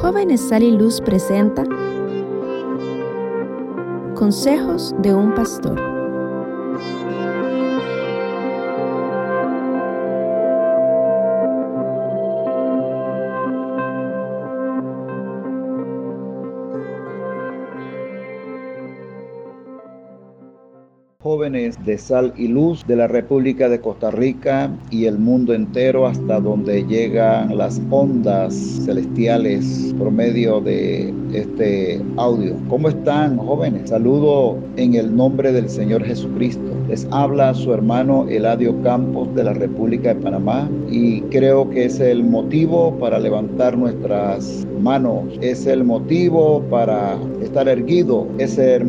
Jóvenes Sal y Luz presenta Consejos de un Pastor. Jóvenes de sal y luz de la República de Costa Rica y el mundo entero hasta donde llegan las ondas celestiales por medio de este audio. ¿Cómo están jóvenes? Saludo en el nombre del Señor Jesucristo. Les habla su hermano Eladio Campos de la República de Panamá y creo que es el motivo para levantar nuestras manos, es el motivo para estar erguido, es el,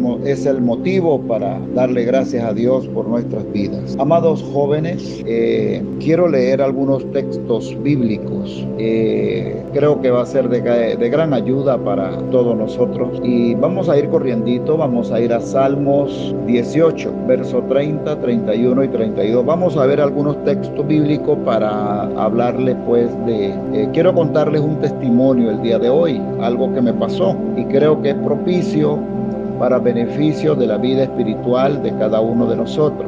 motivo para darle gracias a Dios por nuestras vidas. Amados jóvenes, eh, quiero leer algunos textos bíblicos. Eh, creo que va a ser de gran ayuda para todos nosotros. Y vamos a ir corriendito, vamos a ir a Salmos 18, verso 30, 31 y 32. Vamos a ver algunos textos bíblicos para hablarles pues de... Eh, quiero contarles un testimonio el día de hoy, algo que me pasó y creo que es propicio para beneficio de la vida espiritual de cada uno de nosotros.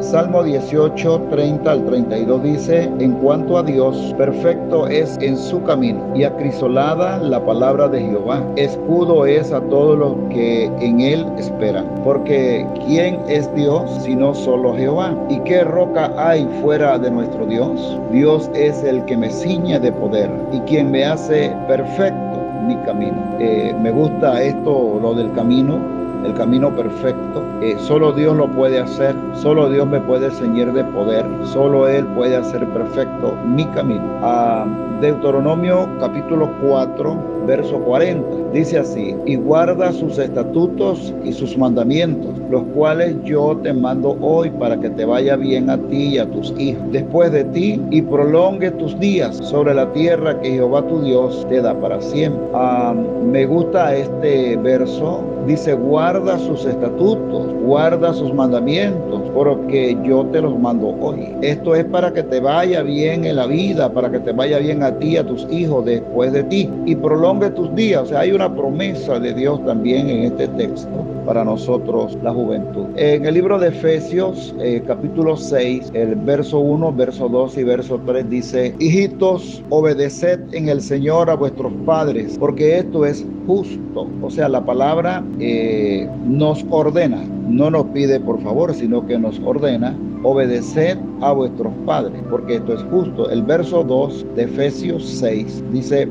Salmo 18, 30 al 32 dice, en cuanto a Dios, perfecto es en su camino y acrisolada la palabra de Jehová. Escudo es a todos los que en él esperan. Porque ¿quién es Dios sino solo Jehová? ¿Y qué roca hay fuera de nuestro Dios? Dios es el que me ciñe de poder y quien me hace perfecto mi camino. Eh, me gusta esto, lo del camino, el camino perfecto. Eh, solo Dios lo puede hacer, solo Dios me puede ceñir de poder, solo Él puede hacer perfecto mi camino. Ah, Deuteronomio capítulo 4, verso 40. Dice así, y guarda sus estatutos y sus mandamientos, los cuales yo te mando hoy para que te vaya bien a ti y a tus hijos después de ti y prolongue tus días sobre la tierra que Jehová tu Dios te da para siempre. Ah, me gusta este verso Dice, guarda sus estatutos, guarda sus mandamientos, porque yo te los mando hoy. Esto es para que te vaya bien en la vida, para que te vaya bien a ti, a tus hijos después de ti y prolongue tus días. O sea, hay una promesa de Dios también en este texto para nosotros, la juventud. En el libro de Efesios, eh, capítulo 6, el verso 1, verso 2 y verso 3 dice, hijitos, obedeced en el Señor a vuestros padres, porque esto es justo. O sea, la palabra eh, nos ordena, no nos pide por favor, sino que nos ordena obedecer a vuestros padres, porque esto es justo. El verso 2 de Efesios 6 dice,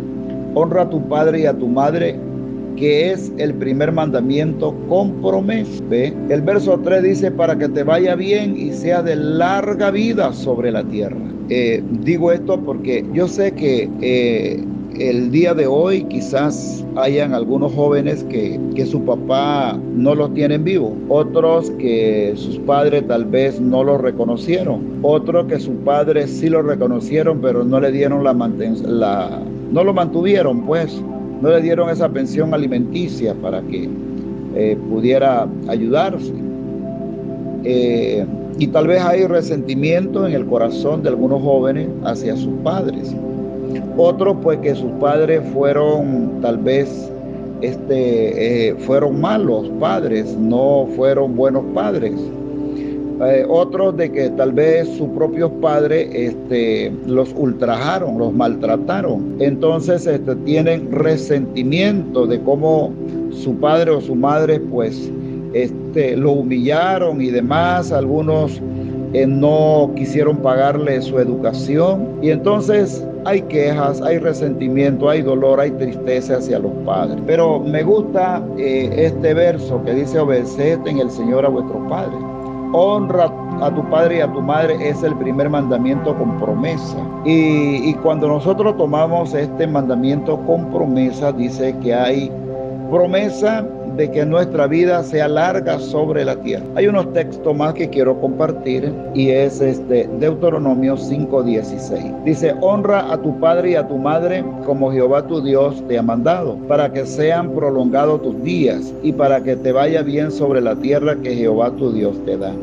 honra a tu padre y a tu madre, que es el primer mandamiento con promesa. ¿Ve? El verso 3 dice, para que te vaya bien y sea de larga vida sobre la tierra. Eh, digo esto porque yo sé que eh, el día de hoy quizás hayan algunos jóvenes que, que su papá no los tienen vivo, otros que sus padres tal vez no lo reconocieron, otros que sus padres sí lo reconocieron pero no le dieron la, la no lo mantuvieron pues, no le dieron esa pensión alimenticia para que eh, pudiera ayudarse. Eh, y tal vez hay resentimiento en el corazón de algunos jóvenes hacia sus padres. Otros pues que sus padres fueron tal vez este, eh, fueron malos padres, no fueron buenos padres. Eh, otros de que tal vez sus propios padres este, los ultrajaron, los maltrataron. Entonces este, tienen resentimiento de cómo su padre o su madre pues este, lo humillaron y demás. Algunos eh, no quisieron pagarle su educación. Y entonces hay quejas, hay resentimiento, hay dolor, hay tristeza hacia los padres. Pero me gusta eh, este verso que dice, obedeced en el Señor a vuestros padres. Honra a tu padre y a tu madre es el primer mandamiento con promesa. Y, cuando nosotros tomamos este mandamiento con promesa, dice que hay promesa de que nuestra vida sea larga sobre la tierra. Hay unos textos más que quiero compartir y es este Deuteronomio 5:16. Dice, "Honra a tu padre y a tu madre como Jehová tu Dios te ha mandado, para que sean prolongados tus días y para que te vaya bien sobre la tierra que Jehová tu Dios te da."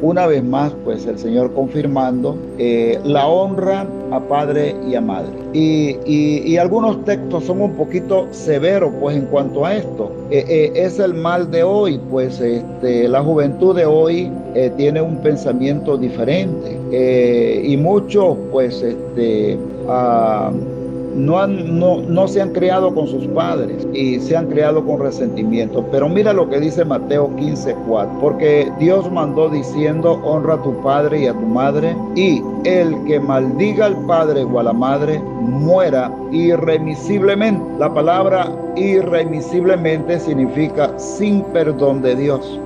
Una vez más, pues el Señor confirmando eh, la honra a padre y a madre. Y, algunos textos son un poquito severos, pues en cuanto a esto. Eh, eh, es el mal de hoy, pues este, la juventud de hoy tiene un pensamiento diferente. y muchos, pues, este, ah, no, han, no, no se han criado con sus padres y se han criado con resentimiento. Pero mira lo que dice Mateo 15, 4. Porque Dios mandó diciendo, honra a tu padre y a tu madre, y el que maldiga al padre o a la madre, muera irremisiblemente. La palabra irremisiblemente significa sin perdón de Dios.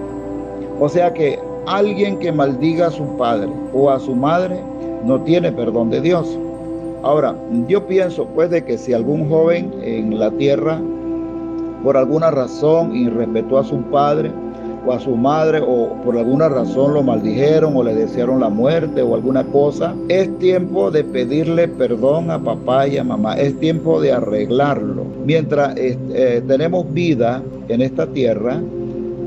O sea que alguien que maldiga a su padre o a su madre no tiene perdón de Dios. Ahora, yo pienso pues de que si algún joven en la tierra por alguna razón irrespetó a su padre o a su madre o por alguna razón lo maldijeron o le desearon la muerte o alguna cosa, es tiempo de pedirle perdón a papá y a mamá, es tiempo de arreglarlo. Mientras eh, tenemos vida en esta tierra,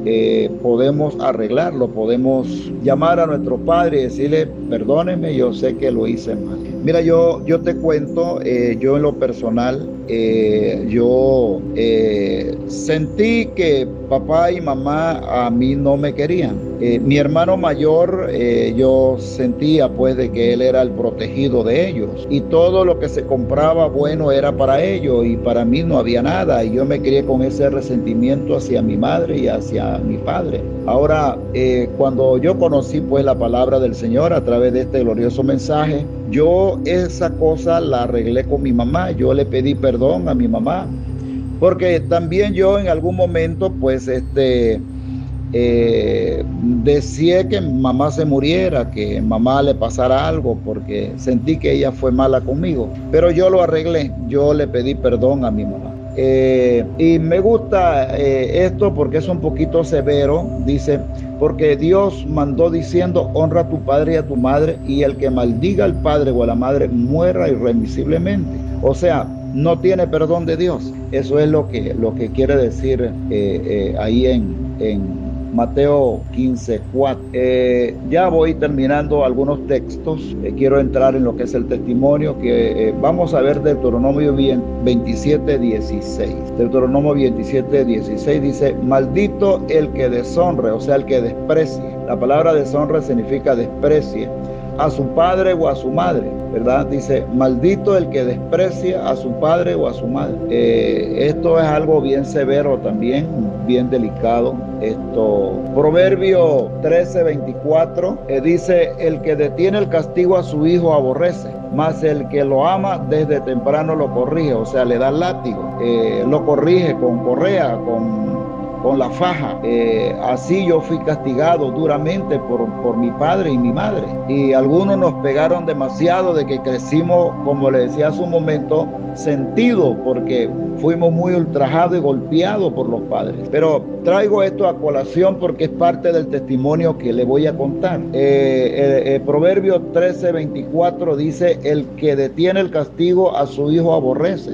eh, podemos arreglarlo, podemos llamar a nuestro padre y decirle, perdóneme, yo sé que lo hice mal. Mira, yo, yo te cuento, eh, yo en lo personal, eh, yo eh, sentí que papá y mamá a mí no me querían. mi hermano mayor, yo sentía pues de que él era el protegido de ellos y todo lo que se compraba bueno era para ellos y para mí no había nada y yo me crié con ese resentimiento hacia mi madre y hacia mi padre. Ahora, cuando yo conocí pues la palabra del Señor a través de este glorioso mensaje, yo esa cosa la arreglé con mi mamá, yo le pedí perdón a mi mamá, porque también yo en algún momento pues este eh, deseé que mamá se muriera, que mamá le pasara algo, porque sentí que ella fue mala conmigo, pero yo lo arreglé, yo le pedí perdón a mi mamá. Eh, y me gusta eh, esto porque es un poquito severo, dice, porque Dios mandó diciendo, honra a tu padre y a tu madre, y el que maldiga al padre o a la madre muera irremisiblemente. O sea, no tiene perdón de Dios. Eso es lo que, lo que quiere decir eh, ahí en, en Mateo 15, 4. Eh, ya voy terminando algunos textos. Eh, quiero entrar en lo que es el testimonio que eh, vamos a ver Deuteronomio 27, 16. Deuteronomio 27, 16 dice, maldito el que deshonre, o sea, el que desprecie. La palabra deshonre significa desprecie a su padre o a su madre, ¿verdad? Dice, maldito el que desprecia a su padre o a su madre. Eh, esto es algo bien severo también, bien delicado. Esto, Proverbio 13, 24, eh, dice, el que detiene el castigo a su hijo aborrece, mas el que lo ama desde temprano lo corrige, o sea, le da látigo, eh, lo corrige con correa, con con la faja. Eh, así yo fui castigado duramente por, por mi padre y mi madre. Y algunos nos pegaron demasiado de que crecimos, como le decía hace un momento, sentido, porque fuimos muy ultrajados y golpeados por los padres. Pero traigo esto a colación porque es parte del testimonio que le voy a contar. Eh, el, Proverbio 13, 24 dice, el que detiene el castigo a su hijo aborrece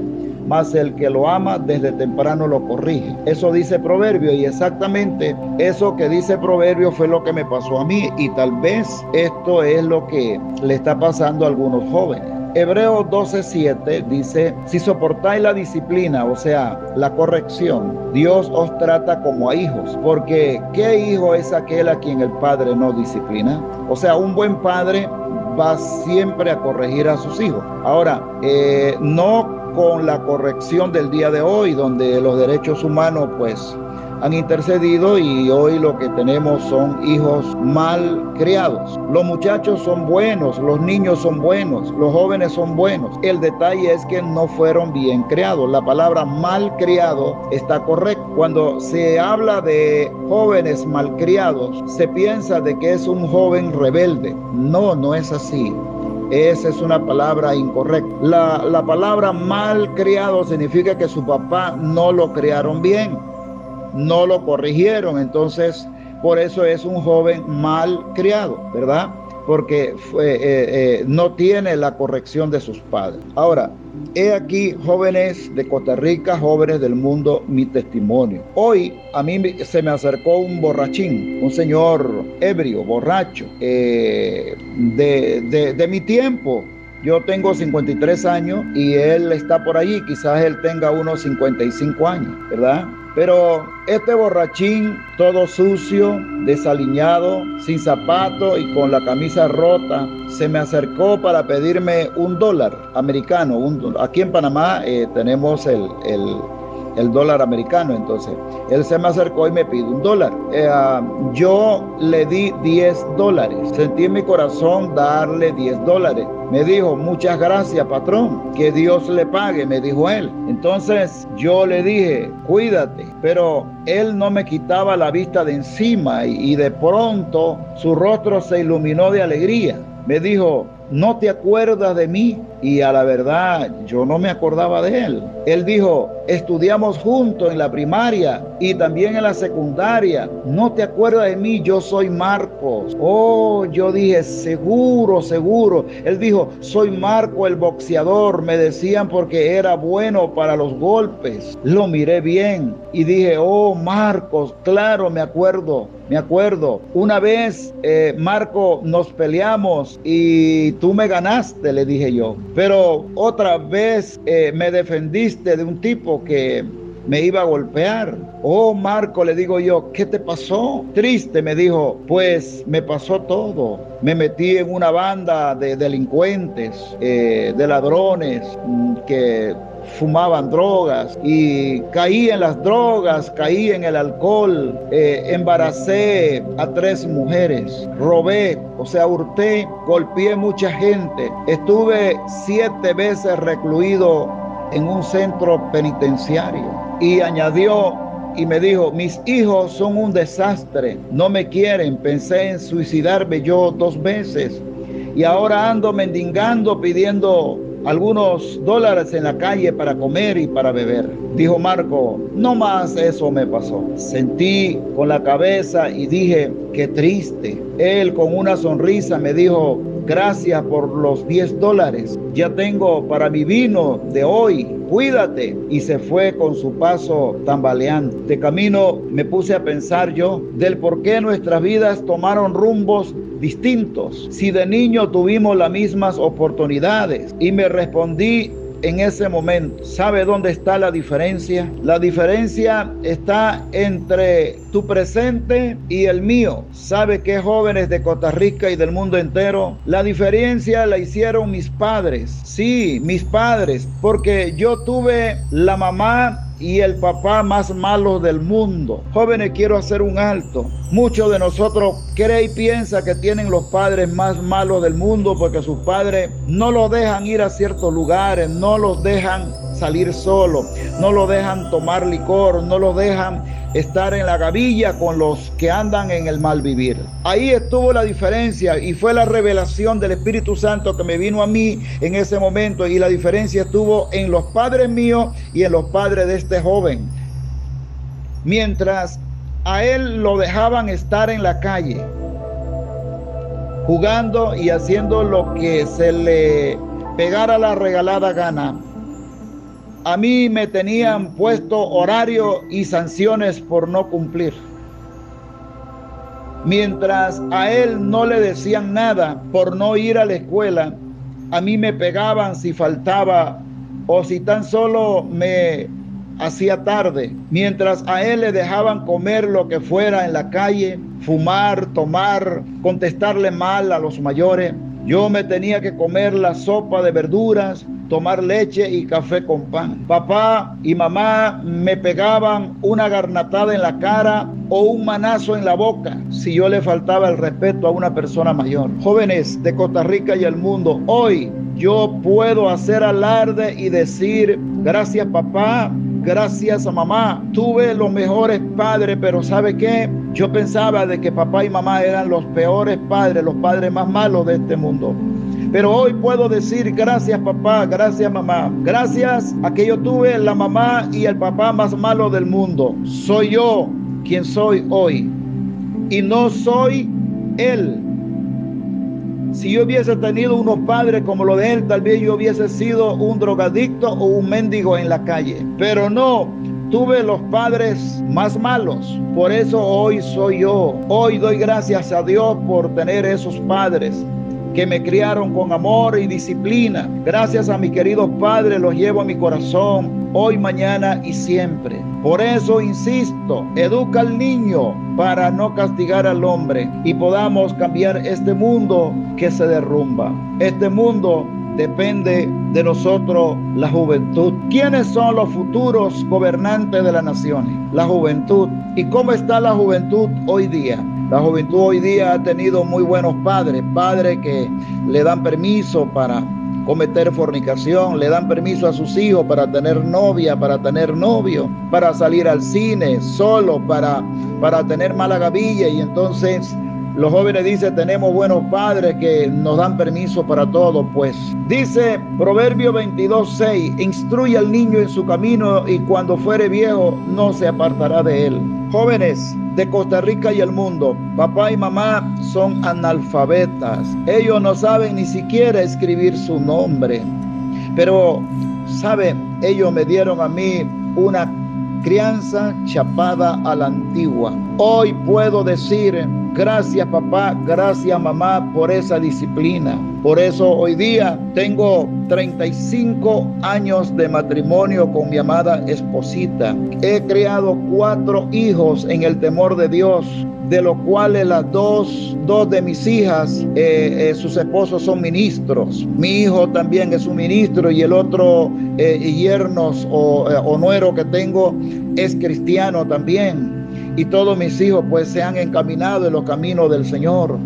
mas el que lo ama desde temprano lo corrige. Eso dice Proverbio y exactamente eso que dice Proverbio fue lo que me pasó a mí y tal vez esto es lo que le está pasando a algunos jóvenes. Hebreos 12:7 dice, si soportáis la disciplina, o sea, la corrección, Dios os trata como a hijos, porque ¿qué hijo es aquel a quien el padre no disciplina? O sea, un buen padre va siempre a corregir a sus hijos. Ahora, eh, no con la corrección del día de hoy, donde los derechos humanos pues han intercedido y hoy lo que tenemos son hijos mal criados. Los muchachos son buenos, los niños son buenos, los jóvenes son buenos. El detalle es que no fueron bien criados. La palabra mal criado está correcta. Cuando se habla de jóvenes mal criados, se piensa de que es un joven rebelde. No, no es así. Esa es una palabra incorrecta. La, la palabra mal criado significa que su papá no lo criaron bien, no lo corrigieron. Entonces, por eso es un joven mal criado, ¿verdad? Porque eh, eh, no tiene la corrección de sus padres. Ahora, he aquí, jóvenes de Costa Rica, jóvenes del mundo, mi testimonio. Hoy a mí se me acercó un borrachín, un señor ebrio, borracho, eh, de, de, de mi tiempo, yo tengo 53 años y él está por allí, quizás él tenga unos 55 años, ¿verdad? Pero este borrachín, todo sucio, desaliñado, sin zapato y con la camisa rota, se me acercó para pedirme un dólar americano. aquí en Panamá eh, tenemos el, el, dólar americano, entonces él se me acercó y me pide un dólar. Eh, ah, yo le di 10 dólares. Sentí en mi corazón darle 10 dólares. Me dijo, muchas gracias, patrón, que Dios le pague, me dijo él. Entonces yo le dije, cuídate, pero él no me quitaba la vista de encima y, de pronto su rostro se iluminó de alegría. Me dijo, ¿no te acuerdas de mí? Y a la verdad, yo no me acordaba de él. Él dijo, estudiamos juntos en la primaria y también en la secundaria. ¿No te acuerdas de mí? Yo soy Marcos. Oh, yo dije, seguro, seguro. Él dijo, soy Marco el boxeador. Me decían porque era bueno para los golpes. Lo miré bien y dije, oh, Marcos, claro, me acuerdo. Me acuerdo, una vez eh, Marco nos peleamos y tú me ganaste, le dije yo. Pero otra vez eh, me defendiste de un tipo que me iba a golpear. Oh, Marco, le digo yo, ¿qué te pasó? Triste, me dijo, pues me pasó todo. Me metí en una banda de delincuentes, eh, de ladrones, mm, que fumaban drogas y caí en las drogas, caí en el alcohol, eh, embaracé a tres mujeres, robé, o sea, hurté, golpeé mucha gente, estuve siete veces recluido en un centro penitenciario. Y añadió y me dijo, mis hijos son un desastre, no me quieren, pensé en suicidarme yo dos veces. Y ahora ando mendigando pidiendo algunos dólares en la calle para comer y para beber. Dijo Marco, no más eso me pasó. Sentí con la cabeza y dije, qué triste. Él con una sonrisa me dijo, gracias por los 10 dólares. Ya tengo para mi vino de hoy. Cuídate. Y se fue con su paso tambaleando. De camino me puse a pensar yo del por qué nuestras vidas tomaron rumbos distintos. Si de niño tuvimos las mismas oportunidades y me respondí en ese momento. ¿Sabe dónde está la diferencia? La diferencia está entre tu presente y el mío. ¿Sabe qué jóvenes de Costa Rica y del mundo entero? La diferencia la hicieron mis padres. Sí, mis padres, porque yo tuve la mamá y el papá más malo del mundo. Jóvenes, quiero hacer un alto. Muchos de nosotros cree y piensa que tienen los padres más malos del mundo porque sus padres no los dejan ir a ciertos lugares, no los dejan salir solo, no los dejan tomar licor, no los dejan estar en la gavilla con los que andan en el mal vivir. Ahí estuvo la diferencia y fue la revelación del Espíritu Santo que me vino a mí en ese momento y la diferencia estuvo en los padres míos y en los padres de este joven. Mientras a él lo dejaban estar en la calle, jugando y haciendo lo que se le pegara la regalada gana a mí me tenían puesto horario y sanciones por no cumplir. Mientras a él no le decían nada por no ir a la escuela, a mí me pegaban si faltaba o si tan solo me hacía tarde. Mientras a él le dejaban comer lo que fuera en la calle, fumar, tomar, contestarle mal a los mayores, yo me tenía que comer la sopa de verduras, tomar leche y café con pan. Papá y mamá me pegaban una garnatada en la cara o un manazo en la boca si yo le faltaba el respeto a una persona mayor. Jóvenes de Costa Rica y el mundo, hoy yo puedo hacer alarde y decir, gracias papá, gracias a mamá, tuve los mejores padres, pero ¿sabe qué? Yo pensaba de que papá y mamá eran los peores padres, los padres más malos de este mundo. Pero hoy puedo decir gracias papá, gracias mamá, gracias a que yo tuve la mamá y el papá más malo del mundo. Soy yo quien soy hoy y no soy él Si yo hubiese tenido unos padres como lo de él, tal vez yo hubiese sido un drogadicto o un mendigo en la calle. Pero no, tuve los padres más malos. Por eso hoy soy yo. Hoy doy gracias a Dios por tener esos padres que me criaron con amor y disciplina. Gracias a mis queridos padres los llevo a mi corazón, hoy, mañana y siempre. Por eso insisto, educa al niño para no castigar al hombre y podamos cambiar este mundo que se derrumba. Este mundo depende de nosotros la juventud. ¿Quiénes son los futuros gobernantes de las naciones? La juventud. ¿Y cómo está la juventud hoy día? La juventud hoy día ha tenido muy buenos padres, padres que le dan permiso para cometer fornicación, le dan permiso a sus hijos para tener novia, para tener novio, para salir al cine, solo para, para tener mala gavilla y entonces los jóvenes dicen, tenemos buenos padres que nos dan permiso para todo, pues. Dice Proverbio 22.6, instruye al niño en su camino y cuando fuere viejo no se apartará de él. Jóvenes de Costa Rica y el mundo, papá y mamá son analfabetas. Ellos no saben ni siquiera escribir su nombre. Pero, ¿sabe? Ellos me dieron a mí una crianza chapada a la antigua. Hoy puedo decir Gracias papá, gracias mamá por esa disciplina. Por eso hoy día tengo 35 años de matrimonio con mi amada esposita. He creado cuatro hijos en el temor de Dios, de los cuales las dos, dos de mis hijas, eh, eh, sus esposos son ministros. Mi hijo también es un ministro y el otro eh, yernos o, o nuero que tengo es cristiano también y todos mis hijos pues se han encaminado en los caminos del Señor.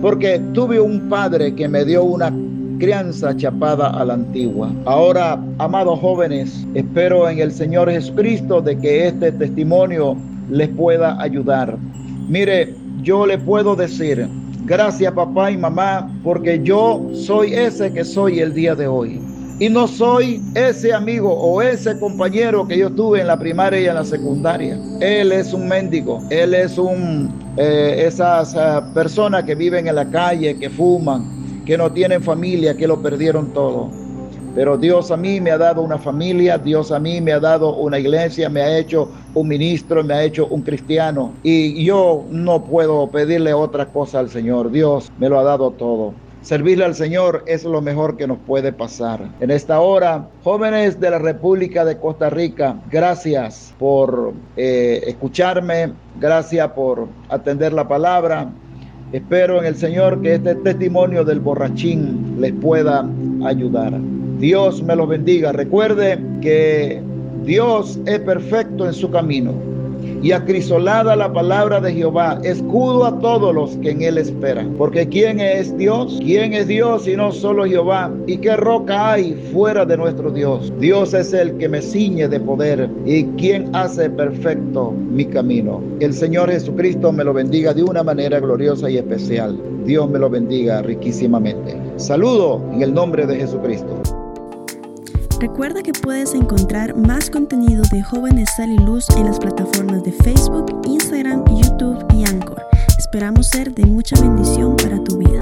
Porque tuve un padre que me dio una crianza chapada a la antigua. Ahora, amados jóvenes, espero en el Señor Jesucristo de que este testimonio les pueda ayudar. Mire, yo le puedo decir, gracias papá y mamá, porque yo soy ese que soy el día de hoy. Y no soy ese amigo o ese compañero que yo tuve en la primaria y en la secundaria. Él es un mendigo. Él es un eh, esas eh, personas que viven en la calle, que fuman, que no tienen familia, que lo perdieron todo. Pero Dios a mí me ha dado una familia, Dios a mí me ha dado una iglesia, me ha hecho un ministro, me ha hecho un cristiano. Y yo no puedo pedirle otra cosa al Señor. Dios me lo ha dado todo. Servirle al Señor es lo mejor que nos puede pasar. En esta hora, jóvenes de la República de Costa Rica, gracias por eh, escucharme, gracias por atender la palabra. Espero en el Señor que este testimonio del borrachín les pueda ayudar. Dios me los bendiga. Recuerde que Dios es perfecto en su camino y acrisolada la palabra de Jehová, escudo a todos los que en él esperan. Porque ¿quién es Dios? ¿Quién es Dios y no solo Jehová? ¿Y qué roca hay fuera de nuestro Dios? Dios es el que me ciñe de poder y quien hace perfecto mi camino. El Señor Jesucristo me lo bendiga de una manera gloriosa y especial. Dios me lo bendiga riquísimamente. Saludo en el nombre de Jesucristo. Recuerda que puedes encontrar más contenido de Jóvenes Sal y Luz en las plataformas de Facebook, Instagram, YouTube y Anchor. Esperamos ser de mucha bendición para tu vida.